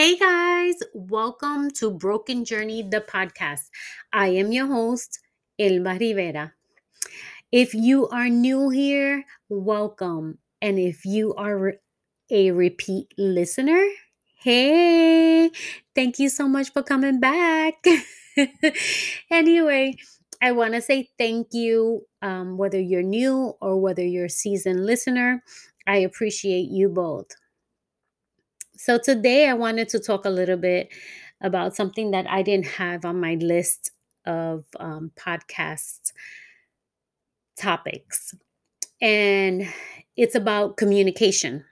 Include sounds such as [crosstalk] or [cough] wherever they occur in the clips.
Hey guys, welcome to Broken Journey, the podcast. I am your host, Elba Rivera. If you are new here, welcome. And if you are a repeat listener, hey, thank you so much for coming back. [laughs] anyway, I want to say thank you, um, whether you're new or whether you're a seasoned listener. I appreciate you both. So, today I wanted to talk a little bit about something that I didn't have on my list of um, podcast topics. And it's about communication.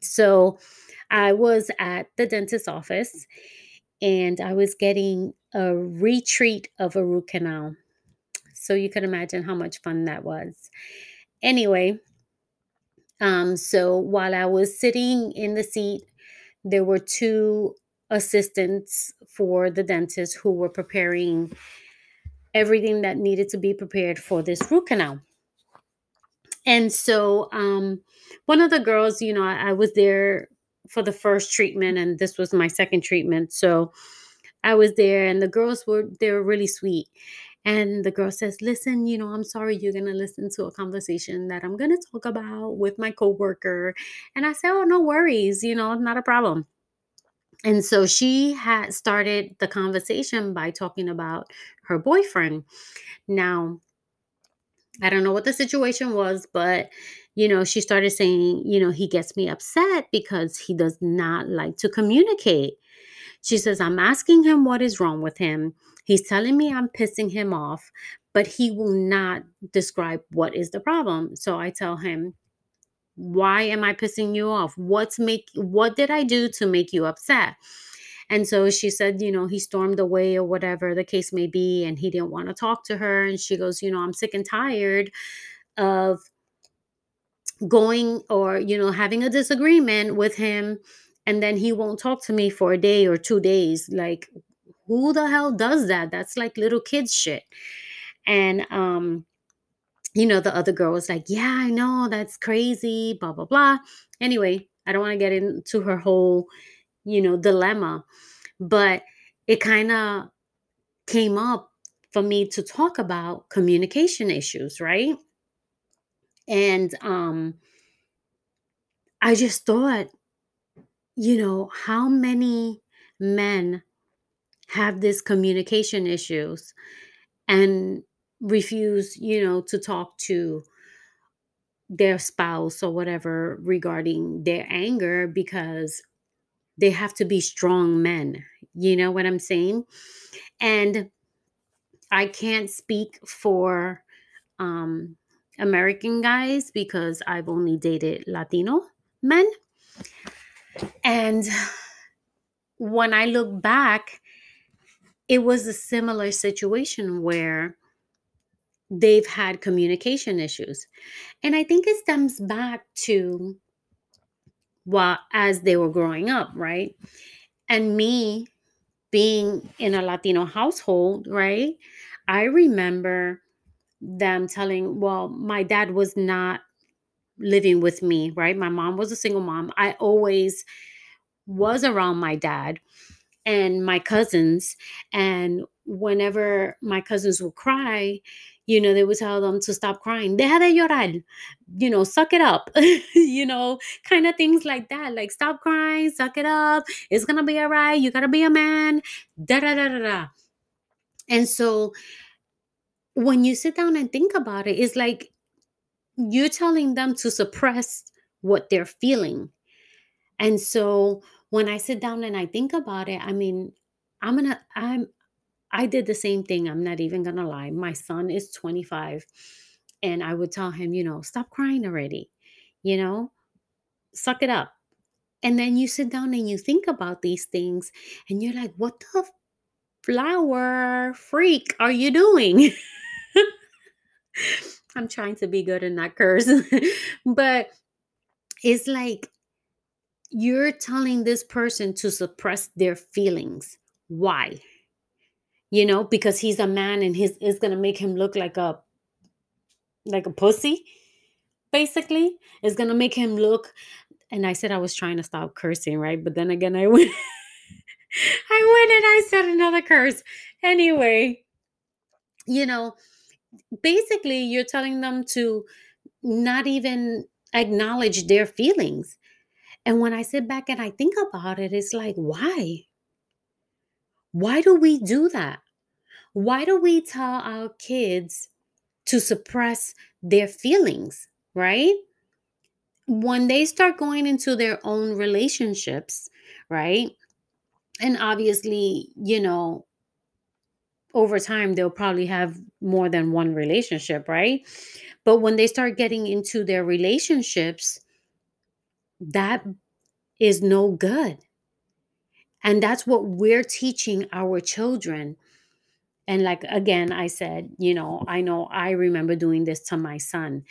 So, I was at the dentist's office and I was getting a retreat of a root canal. So, you can imagine how much fun that was. Anyway, um, so while I was sitting in the seat, there were two assistants for the dentist who were preparing everything that needed to be prepared for this root canal. And so um, one of the girls, you know, I, I was there for the first treatment, and this was my second treatment. So I was there, and the girls were they were really sweet. And the girl says, Listen, you know, I'm sorry you're going to listen to a conversation that I'm going to talk about with my coworker. And I said, Oh, no worries, you know, not a problem. And so she had started the conversation by talking about her boyfriend. Now, I don't know what the situation was, but you know, she started saying, you know, he gets me upset because he does not like to communicate. She says, I'm asking him what is wrong with him. He's telling me I'm pissing him off, but he will not describe what is the problem. So I tell him, why am I pissing you off? What's make what did I do to make you upset? And so she said, you know, he stormed away or whatever the case may be, and he didn't want to talk to her. And she goes, you know, I'm sick and tired of going or, you know, having a disagreement with him, and then he won't talk to me for a day or two days. Like, who the hell does that? That's like little kids shit. And um, you know, the other girl was like, Yeah, I know, that's crazy, blah, blah, blah. Anyway, I don't want to get into her whole, you know, dilemma, but it kind of came up for me to talk about communication issues, right? And um I just thought, you know, how many men have this communication issues and refuse, you know, to talk to their spouse or whatever regarding their anger because they have to be strong men. You know what I'm saying? And I can't speak for um, American guys because I've only dated Latino men. And when I look back, it was a similar situation where they've had communication issues. And I think it stems back to what as they were growing up, right? And me being in a Latino household, right? I remember them telling, well, my dad was not living with me, right? My mom was a single mom. I always was around my dad and my cousins. And whenever my cousins would cry, you know, they would tell them to stop crying. Deja de llorar. You know, suck it up. [laughs] you know, kind of things like that. Like, stop crying, suck it up. It's to be all right. You got to be a man. Da da da da da. And so when you sit down and think about it, it's like you're telling them to suppress what they're feeling. And so when I sit down and I think about it, I mean, I'm gonna, I'm, I did the same thing. I'm not even gonna lie. My son is 25, and I would tell him, you know, stop crying already, you know, suck it up. And then you sit down and you think about these things, and you're like, what the flower freak are you doing? [laughs] I'm trying to be good and not curse, [laughs] but it's like you're telling this person to suppress their feelings. Why? You know, because he's a man and his is gonna make him look like a like a pussy, basically. It's gonna make him look and I said I was trying to stop cursing, right? But then again, I [laughs] went, I went and I said another curse. Anyway, you know, basically, you're telling them to not even acknowledge their feelings. And when I sit back and I think about it, it's like, why? Why do we do that? Why do we tell our kids to suppress their feelings, right? When they start going into their own relationships, right? And obviously, you know, over time, they'll probably have more than one relationship, right? But when they start getting into their relationships, that is no good. And that's what we're teaching our children. And like again, I said, you know, I know I remember doing this to my son.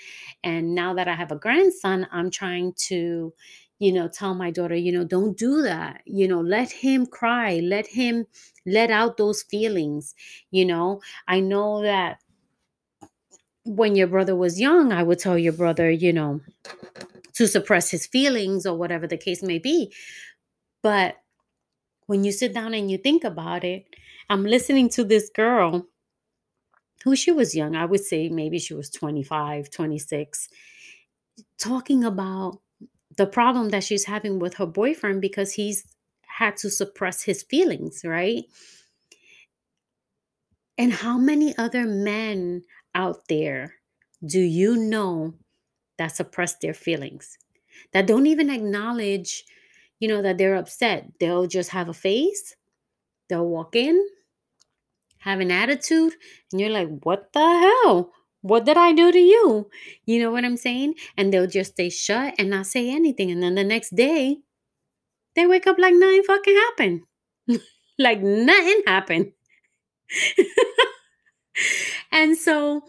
And now that I have a grandson, I'm trying to, you know, tell my daughter, you know, don't do that. You know, let him cry, let him let out those feelings. You know, I know that when your brother was young, I would tell your brother, you know, to suppress his feelings or whatever the case may be. But when you sit down and you think about it, I'm listening to this girl who she was young. I would say maybe she was 25, 26, talking about the problem that she's having with her boyfriend because he's had to suppress his feelings, right? And how many other men out there do you know that suppress their feelings? That don't even acknowledge, you know, that they're upset. They'll just have a face, they'll walk in, have an attitude, and you're like, what the hell? What did I do to you? You know what I'm saying? And they'll just stay shut and not say anything. And then the next day, they wake up like nothing fucking happened. [laughs] like nothing happened. [laughs] and so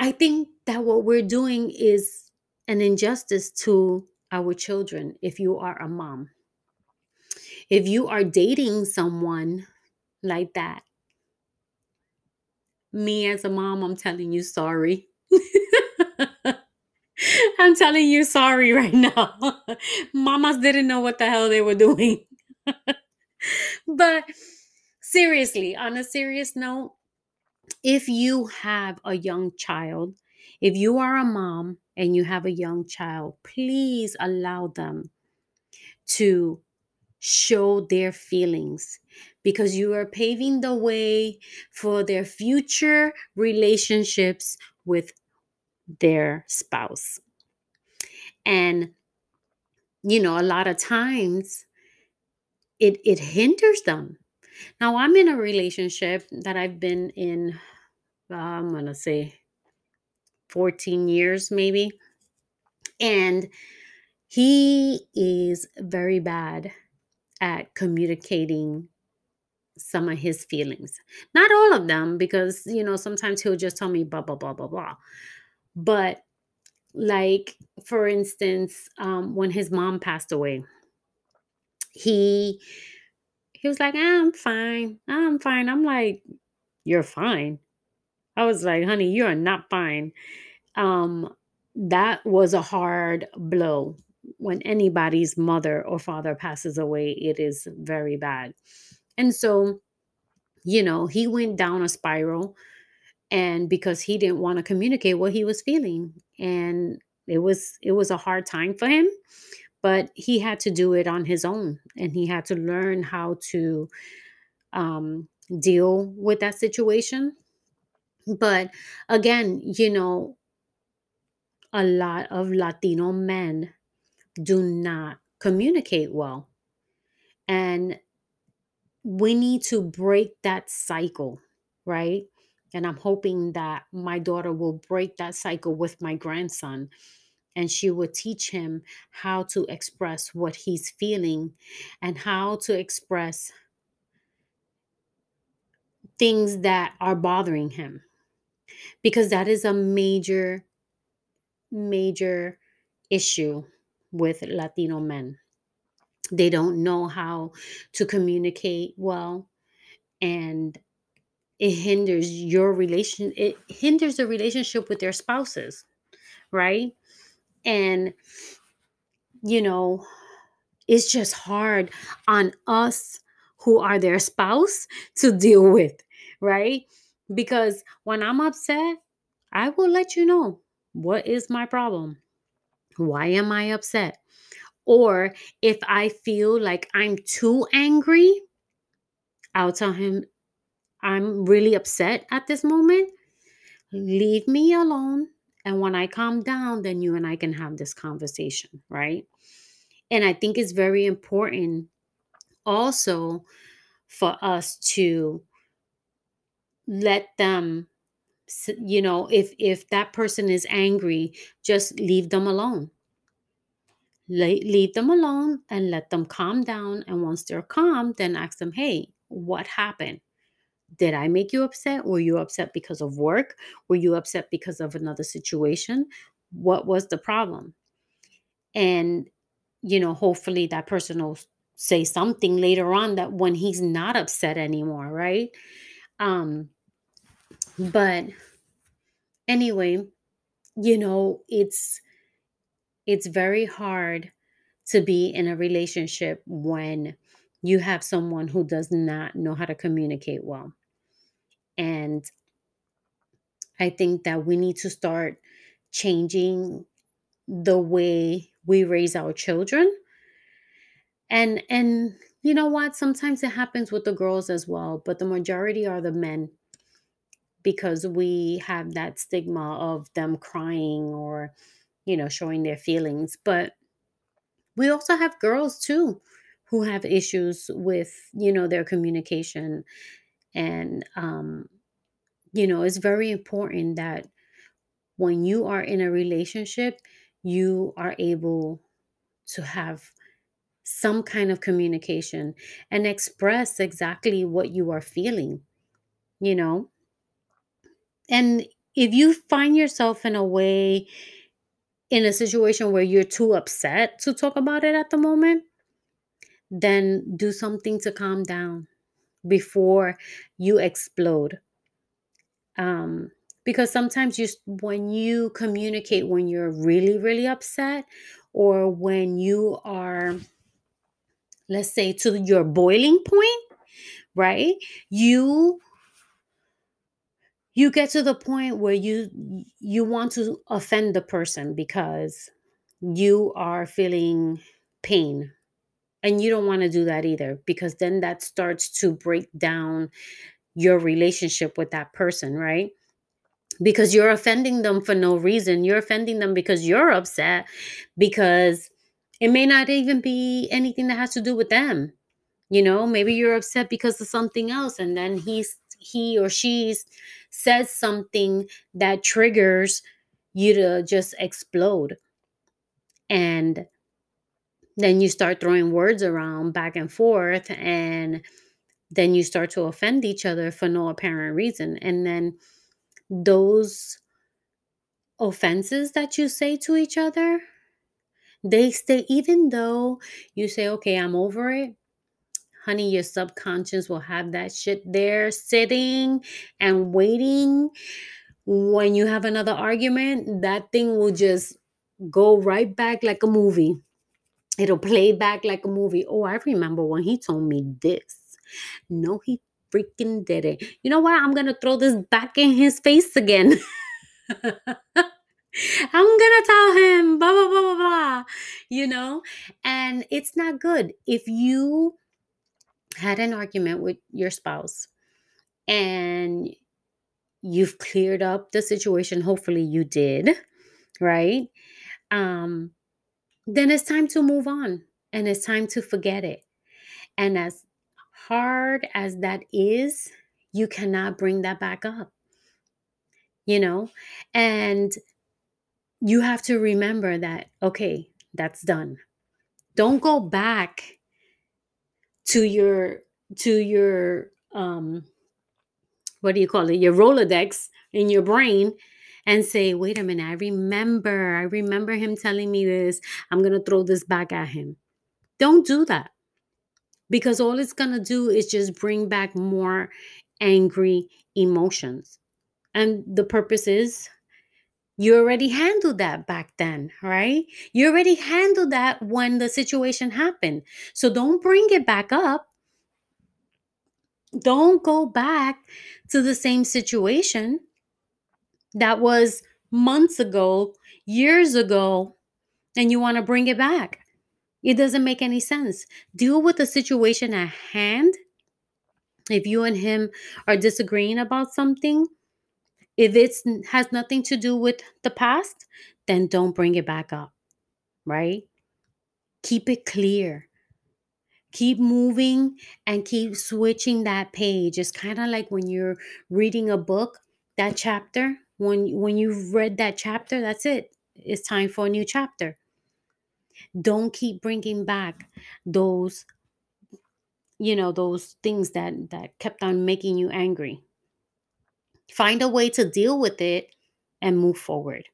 I think that what we're doing is an injustice to our children if you are a mom. If you are dating someone like that, me as a mom, I'm telling you sorry. [laughs] I'm telling you sorry right now. [laughs] Mamas didn't know what the hell they were doing. [laughs] but seriously, on a serious note, if you have a young child, if you are a mom and you have a young child, please allow them to show their feelings because you are paving the way for their future relationships with their spouse. And you know, a lot of times it it hinders them. Now I'm in a relationship that I've been in uh, I'm going to say 14 years maybe. And he is very bad at communicating some of his feelings. Not all of them, because, you know, sometimes he'll just tell me blah, blah, blah, blah, blah. But, like, for instance, um, when his mom passed away, he he was like, I'm fine. I'm fine. I'm like, you're fine. I was like, honey, you are not fine. Um, that was a hard blow. When anybody's mother or father passes away, it is very bad. And so, you know, he went down a spiral and because he didn't want to communicate what he was feeling and it was it was a hard time for him but he had to do it on his own and he had to learn how to um, deal with that situation but again you know a lot of latino men do not communicate well and we need to break that cycle, right? And I'm hoping that my daughter will break that cycle with my grandson and she will teach him how to express what he's feeling and how to express things that are bothering him. Because that is a major, major issue with Latino men they don't know how to communicate well and it hinders your relation it hinders the relationship with their spouses right and you know, it's just hard on us who are their spouse to deal with, right? Because when I'm upset, I will let you know what is my problem. Why am I upset? Or if I feel like I'm too angry, I'll tell him, I'm really upset at this moment. Leave me alone. And when I calm down, then you and I can have this conversation, right? And I think it's very important also for us to let them you know if if that person is angry just leave them alone. Le- leave them alone and let them calm down. And once they're calm then ask them hey what happened did i make you upset? Were you upset because of work? Were you upset because of another situation? What was the problem? And you know hopefully that person will say something later on that when he's not upset anymore right? Um but anyway you know it's it's very hard to be in a relationship when you have someone who does not know how to communicate well and i think that we need to start changing the way we raise our children. And and you know what? Sometimes it happens with the girls as well but the majority are the men because we have that stigma of them crying or you know showing their feelings. But we also have girls too who have issues with you know their communication and um you know it's very important that when you are in a relationship you are able to have some kind of communication and express exactly what you are feeling you know? And if you find yourself in a way in a situation where you're too upset to talk about it at the moment then do something to calm down before you explode. Um because sometimes you when you communicate when you're really really upset or when you are let's say to your boiling point right? You you get to the point where you you want to offend the person because you are feeling pain and you don't want to do that either because then that starts to break down your relationship with that person right because you're offending them for no reason. You're offending them because you're upset because it may not even be anything that has to do with them. You know, maybe you're upset because of something else and then he's he or she says something that triggers you to just explode. And then you start throwing words around back and forth and then you start to offend each other for no apparent reason. And then those offenses that you say to each other, they stay, even though you say, okay, I'm over it, honey, your subconscious will have that shit there sitting and waiting. When you have another argument, that thing will just go right back like a movie. It'll play back like a movie. Oh, I remember when he told me this. No, he freaking did it. You know what? I'm going to throw this back in his face again. [laughs] I'm gonna tell him, blah, blah, blah, blah, blah, you know? And it's not good. If you had an argument with your spouse and you've cleared up the situation, hopefully you did, right? Um, then it's time to move on and it's time to forget it. And as hard as that is, you cannot bring that back up, you know? And you have to remember that, okay, that's done. Don't go back to your to your um what do you call it your rolodex in your brain and say wait a minute i remember i remember him telling me this i'm going to throw this back at him don't do that because all it's going to do is just bring back more angry emotions and the purpose is You already handled that back then, right? You already handled that when the situation happened. So don't bring it back up. Don't go back to the same situation that was months ago, years ago, and you want to bring it back. It doesn't make any sense. Deal with the situation at hand. If you and him are disagreeing about something, if it has nothing to do with the past, then don't bring it back up, right? Keep it clear. Keep moving and keep switching that page. It's kind of like when you're reading a book, that chapter, when when you've read that chapter, that's it. It's time for a new chapter. Don't keep bringing back those you know, those things that that kept on making you angry. Find a way to deal with it and move forward.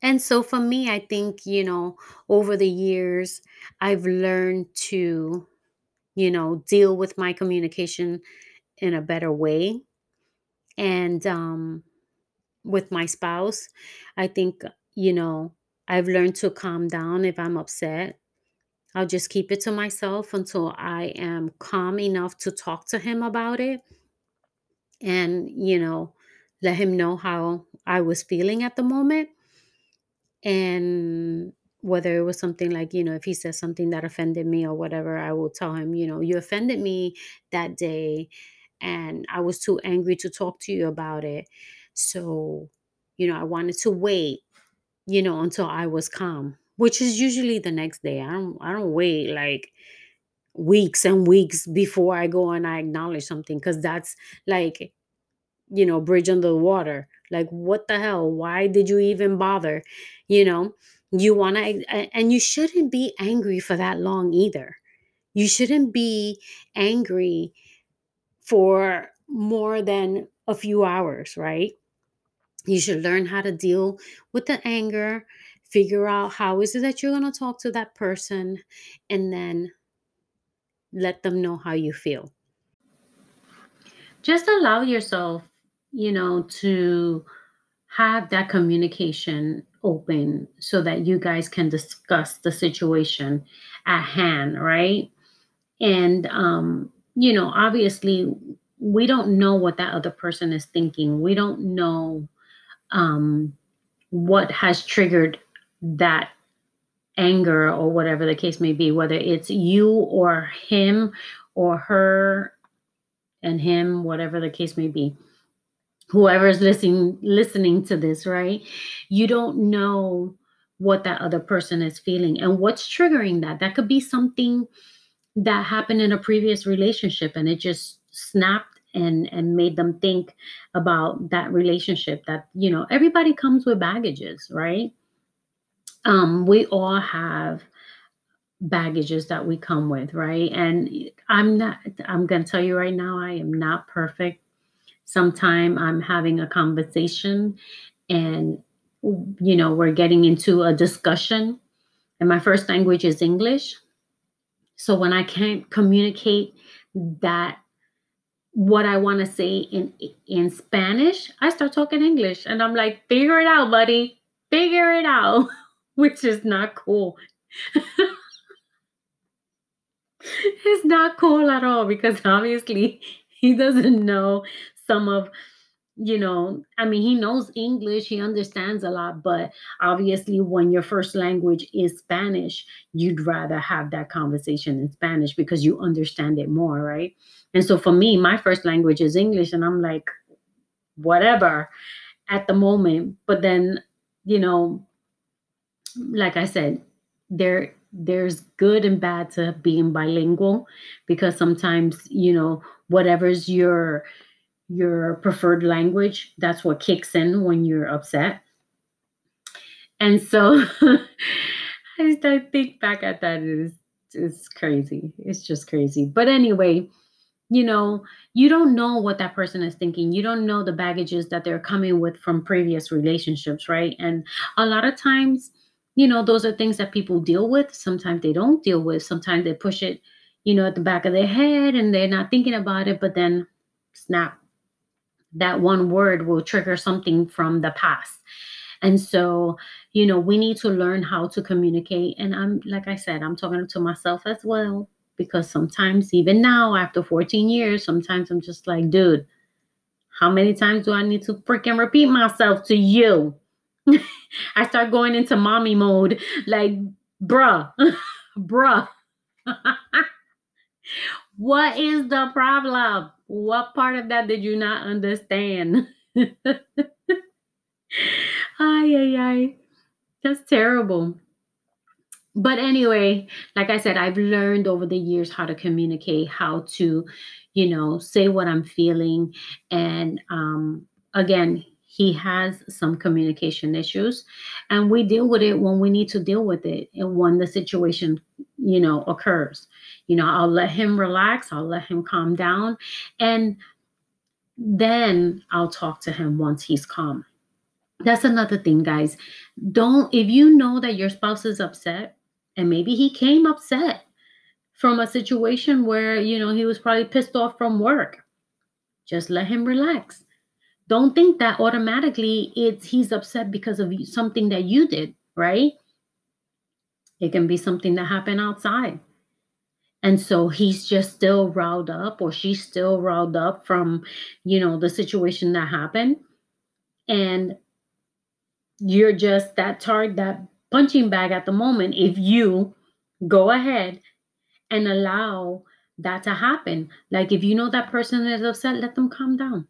And so for me, I think, you know, over the years, I've learned to, you know, deal with my communication in a better way. And um, with my spouse, I think, you know, I've learned to calm down if I'm upset. I'll just keep it to myself until I am calm enough to talk to him about it and, you know, let him know how I was feeling at the moment and whether it was something like you know if he says something that offended me or whatever i will tell him you know you offended me that day and i was too angry to talk to you about it so you know i wanted to wait you know until i was calm which is usually the next day. I don't i don't wait like weeks and weeks before i go and i acknowledge something because that's like you know bridge under the water. Like what the hell? Why did you even bother? You know you want to and you shouldn't be angry for that long either. You shouldn't be angry for more than a few hours right you should learn how to deal with the anger figure out how is it that you're going to talk to that person and then let them know how you feel just allow yourself you know, to have that communication open so that you guys can discuss the situation at hand, right? And, um, you know, obviously, we don't know what that other person is thinking. We don't know um, what has triggered that anger or whatever the case may be, whether it's you or him or her and him, whatever the case may be whoever's listening listening to this, right? You don't know what that other person is feeling and what's triggering that. That could be something that happened in a previous relationship and it just snapped and and made them think about that relationship that you know everybody comes with baggages right? Um we all have baggages that we come with right? And i'm not i'm going to tell you right now i am not perfect. Sometime I'm having a conversation and you know we're getting into a discussion and my first language is English. So when I can't communicate that what I want to say in in Spanish, I start talking English and I'm like, figure it out, buddy. Figure it out, [laughs] which is not cool. [laughs] it's not cool at all because obviously [laughs] he doesn't know some of you know, I mean, he knows English, he understands a lot, but obviously, when your first language is Spanish, you'd rather have that conversation in Spanish because you understand it more, right? And so for me, my first language is English, and I'm like, whatever at the moment. But then, you know, like I said, there there's good and bad to being bilingual because sometimes, you know, whatever's your your preferred language. That's what kicks in when you're upset. And so [laughs] I, think back at that is it's crazy. It's just crazy. But anyway, you know, you don't know what that person is thinking. You don't know the baggages that they're coming with from previous relationships, right? And a lot of times, you know, those are things that people deal with. Sometimes they don't deal with. Sometimes they push it, you know, at the back of their head and they're not thinking about it, but then snap, that one word will trigger something from the past. And so, you know, we need to learn how to communicate. And I'm, like I said, I'm talking to myself as well, because sometimes, even now, after 14 years, sometimes I'm just like, dude, how many times do I need to freaking repeat myself to you? [laughs] I start going into mommy mode, like, bruh, [laughs] bruh. [laughs] what is the problem? What part of that did you not understand? [laughs] ay, ay, ay. That's terrible. But anyway, like I said, I've learned over the years how to communicate, how to, you know, say what I'm feeling. And um, again, he has some communication issues and we deal with it when we need to deal with it and when the situation you know occurs you know i'll let him relax i'll let him calm down and then I'll talk to him once he's calm. That's another thing, guys. Don't, if you know that your spouse is upset, and maybe he came upset from a situation where, you know, he was probably pissed off from work, just let him relax. Don't think that automatically it's he's upset because of something that you did, right? It can be something that happened outside. And so he's just still riled up, or she's still riled up from, you know, the situation that happened. And you're just that target, that punching bag at the moment. If you go ahead and allow that to happen, like if you know that person is upset, let them calm down.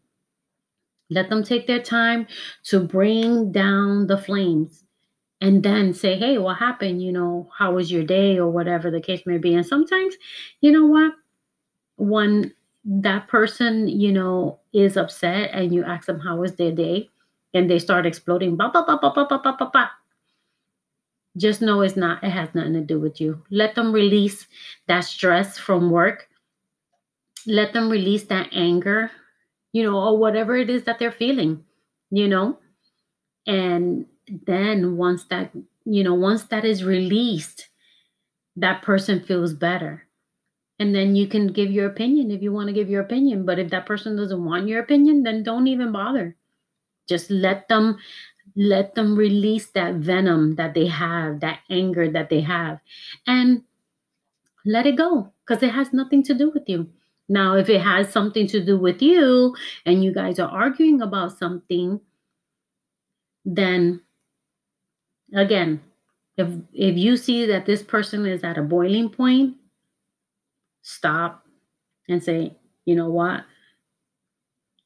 Let them take their time to bring down the flames and then say, hey, what happened? You know, how was your day or whatever the case may be. And sometimes, you know what? When that person, you know, is upset and you ask them how was their day and they start exploding, bah, bah, bah, bah, bah, bah, bah, bah, just know it's not, it has nothing to do with you. Let them release that stress from work. Let them release that anger, you know, or whatever it is that they're feeling, you know, and then once that you know once that is released that person feels better. And then you can give your opinion if you want to give your opinion but if that person doesn't want your opinion then don't even bother. Just let them let them release that venom that they have that anger that they have and let it go because it has nothing to do with you. Now if it has something to do with you and you guys are arguing about something then again if if you see that this person is at a boiling point stop and say you know what?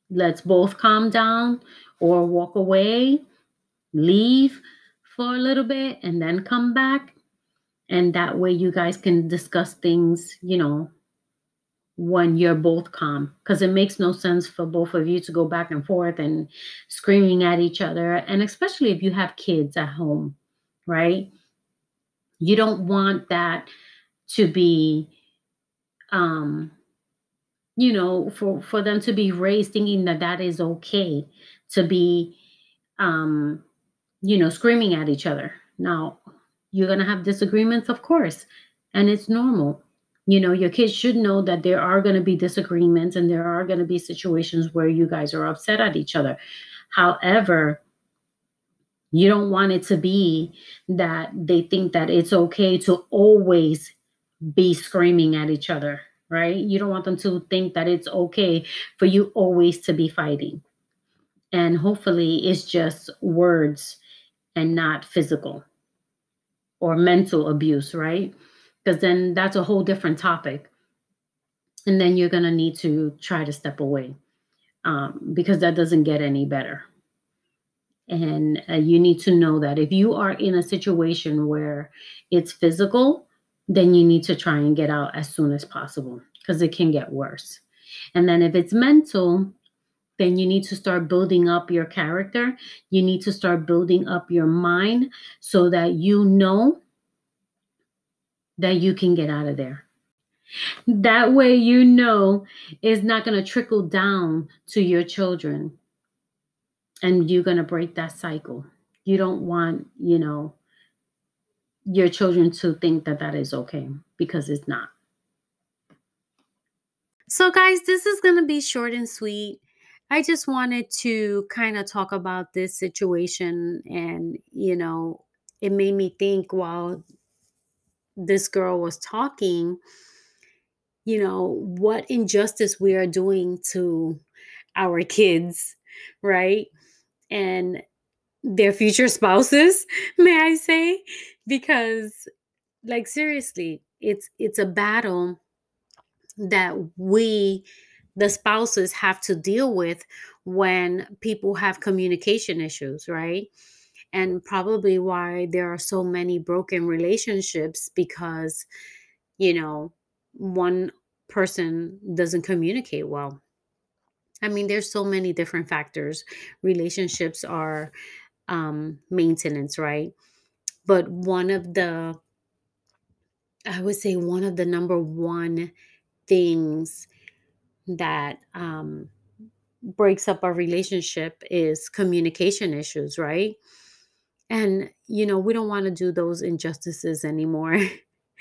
Let's both calm down or walk away leave for a little bit and then come back. And that way you guys can discuss things you know when you're both calm because it makes no sense for both of you to go back and forth and screaming at each other and especially if you have kids at home right? You don't want that to be um you know for for them to be raised thinking that that is okay to be um you know screaming at each other. Now you're going to have disagreements of course and it's normal you know your kids should know that there are going to be disagreements and there are going to be situations where you guys are upset at each other. However you don't want it to be that they think that it's okay to always be screaming at each other right? You don't want them to think that it's okay for you always to be fighting. And hopefully it's just words and not physical or mental abuse right because then that's a whole different topic. And then you're going to need to try to step away um, because that doesn't get any better. And uh, you need to know that if you are in a situation where it's physical, then you need to try and get out as soon as possible because it can get worse. And then if it's mental, then you need to start building up your character. You need to start building up your mind so that you know that you can get out of there. That way, you know it's not going to trickle down to your children and you're going to break that cycle. You don't want, you know, your children to think that that is okay because it's not. So, guys, this is going to be short and sweet. I just wanted to kind of talk about this situation. And, you know, it made me think while this girl was talking, you know, what injustice we are doing to our kids, right? And their future [laughs] spouses, may I say? Because like seriously, it's it's a battle that we the spouses have to deal with when people have communication issues, right? And probably why there are so many broken relationships because, you know, one person doesn't communicate well. I mean, there's so many different factors. Relationships are um, maintenance, right? But one of the, I would say, one of the number one things that um, breaks up our relationship is communication issues, right? And, you know, we don't want to do those injustices anymore.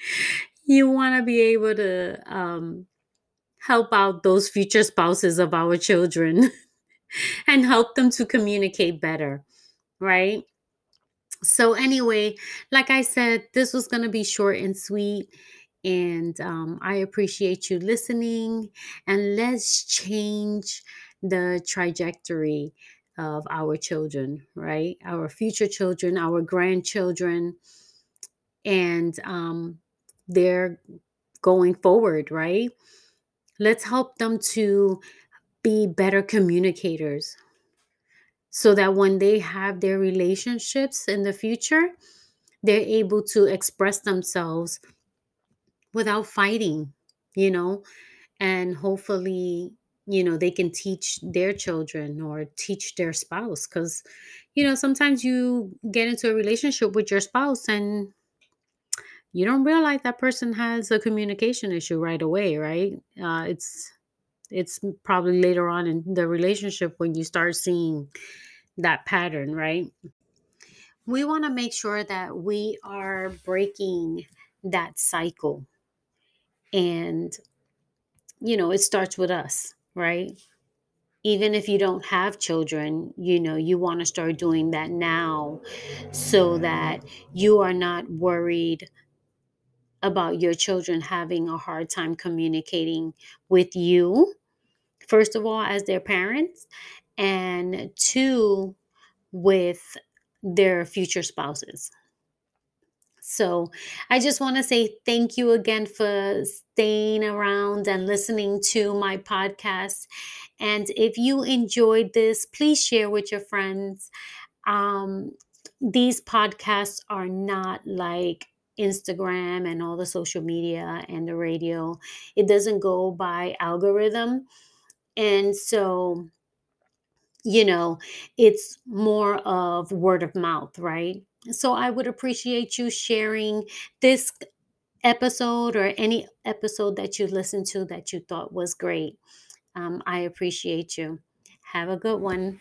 [laughs] you want to be able to um, help out those future spouses of our children [laughs] and help them to communicate better, right? So, anyway, like I said, this was going to be short and sweet. And um, I appreciate you listening. And let's change the trajectory of our children, right? Our future children, our grandchildren, and um, they're going forward, right? Let's help them to be better communicators so that when they have their relationships in the future, they're able to express themselves without fighting, you know, and hopefully, you know, they can teach their children or teach their spouse because, you know, sometimes you get into a relationship with your spouse and you don't realize that person has a communication issue right away, right? Uh, it's it's probably later on in the relationship when you start seeing that pattern, right? We want to make sure that we are breaking that cycle. And, you know, it starts with us, right? Even if you don't have children, you know, you want to start doing that now so that you are not worried about your children having a hard time communicating with you, first of all, as their parents, and two, with their future spouses. So, I just want to say thank you again for staying around and listening to my podcast. And if you enjoyed this, please share with your friends. Um, these podcasts are not like Instagram and all the social media and the radio. It doesn't go by algorithm. And so, you know, it's more of word of mouth, right? So I would appreciate you sharing this episode or any episode that you listened to that you thought was great. Um, I appreciate you. Have a good one.